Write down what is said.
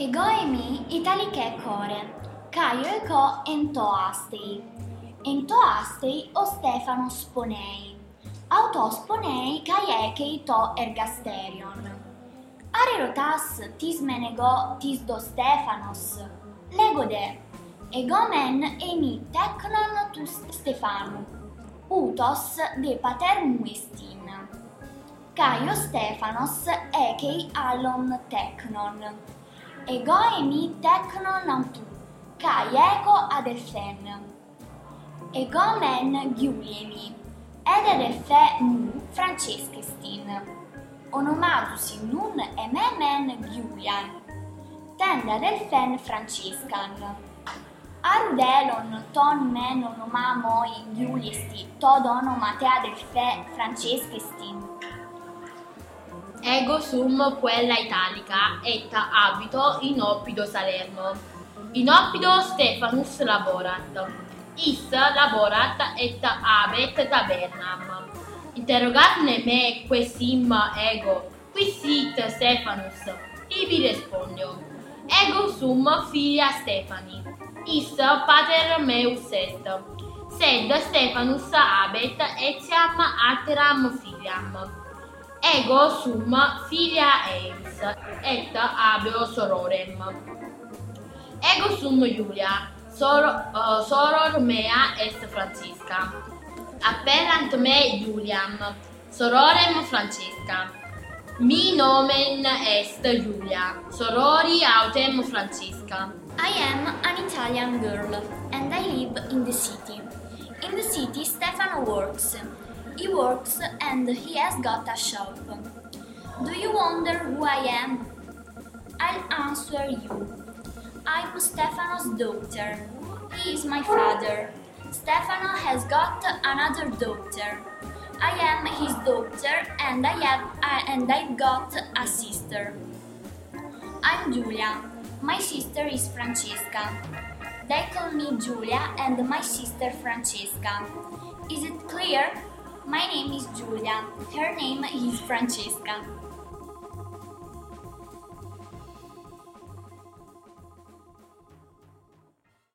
Ego e mi italiche core, caio e co entoastei. Entoastei o Stefano sponei. Sponei caiechei to ergasterion. Arerotas tis menego tis do Stefanos. Legode. Egomen emi tecnon tus Stefanu. Utos de pater muistin. Caio Stefanos echei alon tecnon. Ego emi tecnon autu. Kai ego adelfen. Ego men giuliemi. Ed adelfe nu Francescestin. Onomatus in nun ememen Giulian. Tende adelfen Francescan. Arudelon ton men onomamoi Giuliesti, tod onomatea delfe Francescestin. Ego sum quella italica, et abito in oppido Salerno. In oppido Stefanus laborat. Is laborat et abet tabernam. Interrogatne me quesim ego, qui sit Stefanus? Tibi respondio. Ego sum filia Stefani. Is pater meus est. Sed Stefanus abet etiam alteram filiam. Ego sum filia eis, et habeo sororem. Ego sum Julia, sor, uh, soror mea est Francisca. Appellant me Juliam, sororem Francesca. Mi nomen est Julia, sorori autem Francisca. I am an Italian girl and I live in the city. In the city, Stefano works. He works and he has got a shop. Do you wonder who I am? I'll answer you. I'm Stefano's daughter. He is my father. Stefano has got another daughter. I am his daughter and I have uh, and I've got a sister. I'm Giulia. My sister is Francesca. They call me Giulia and my sister Francesca. Is it clear? My name is Giulia. Her name is Francesca.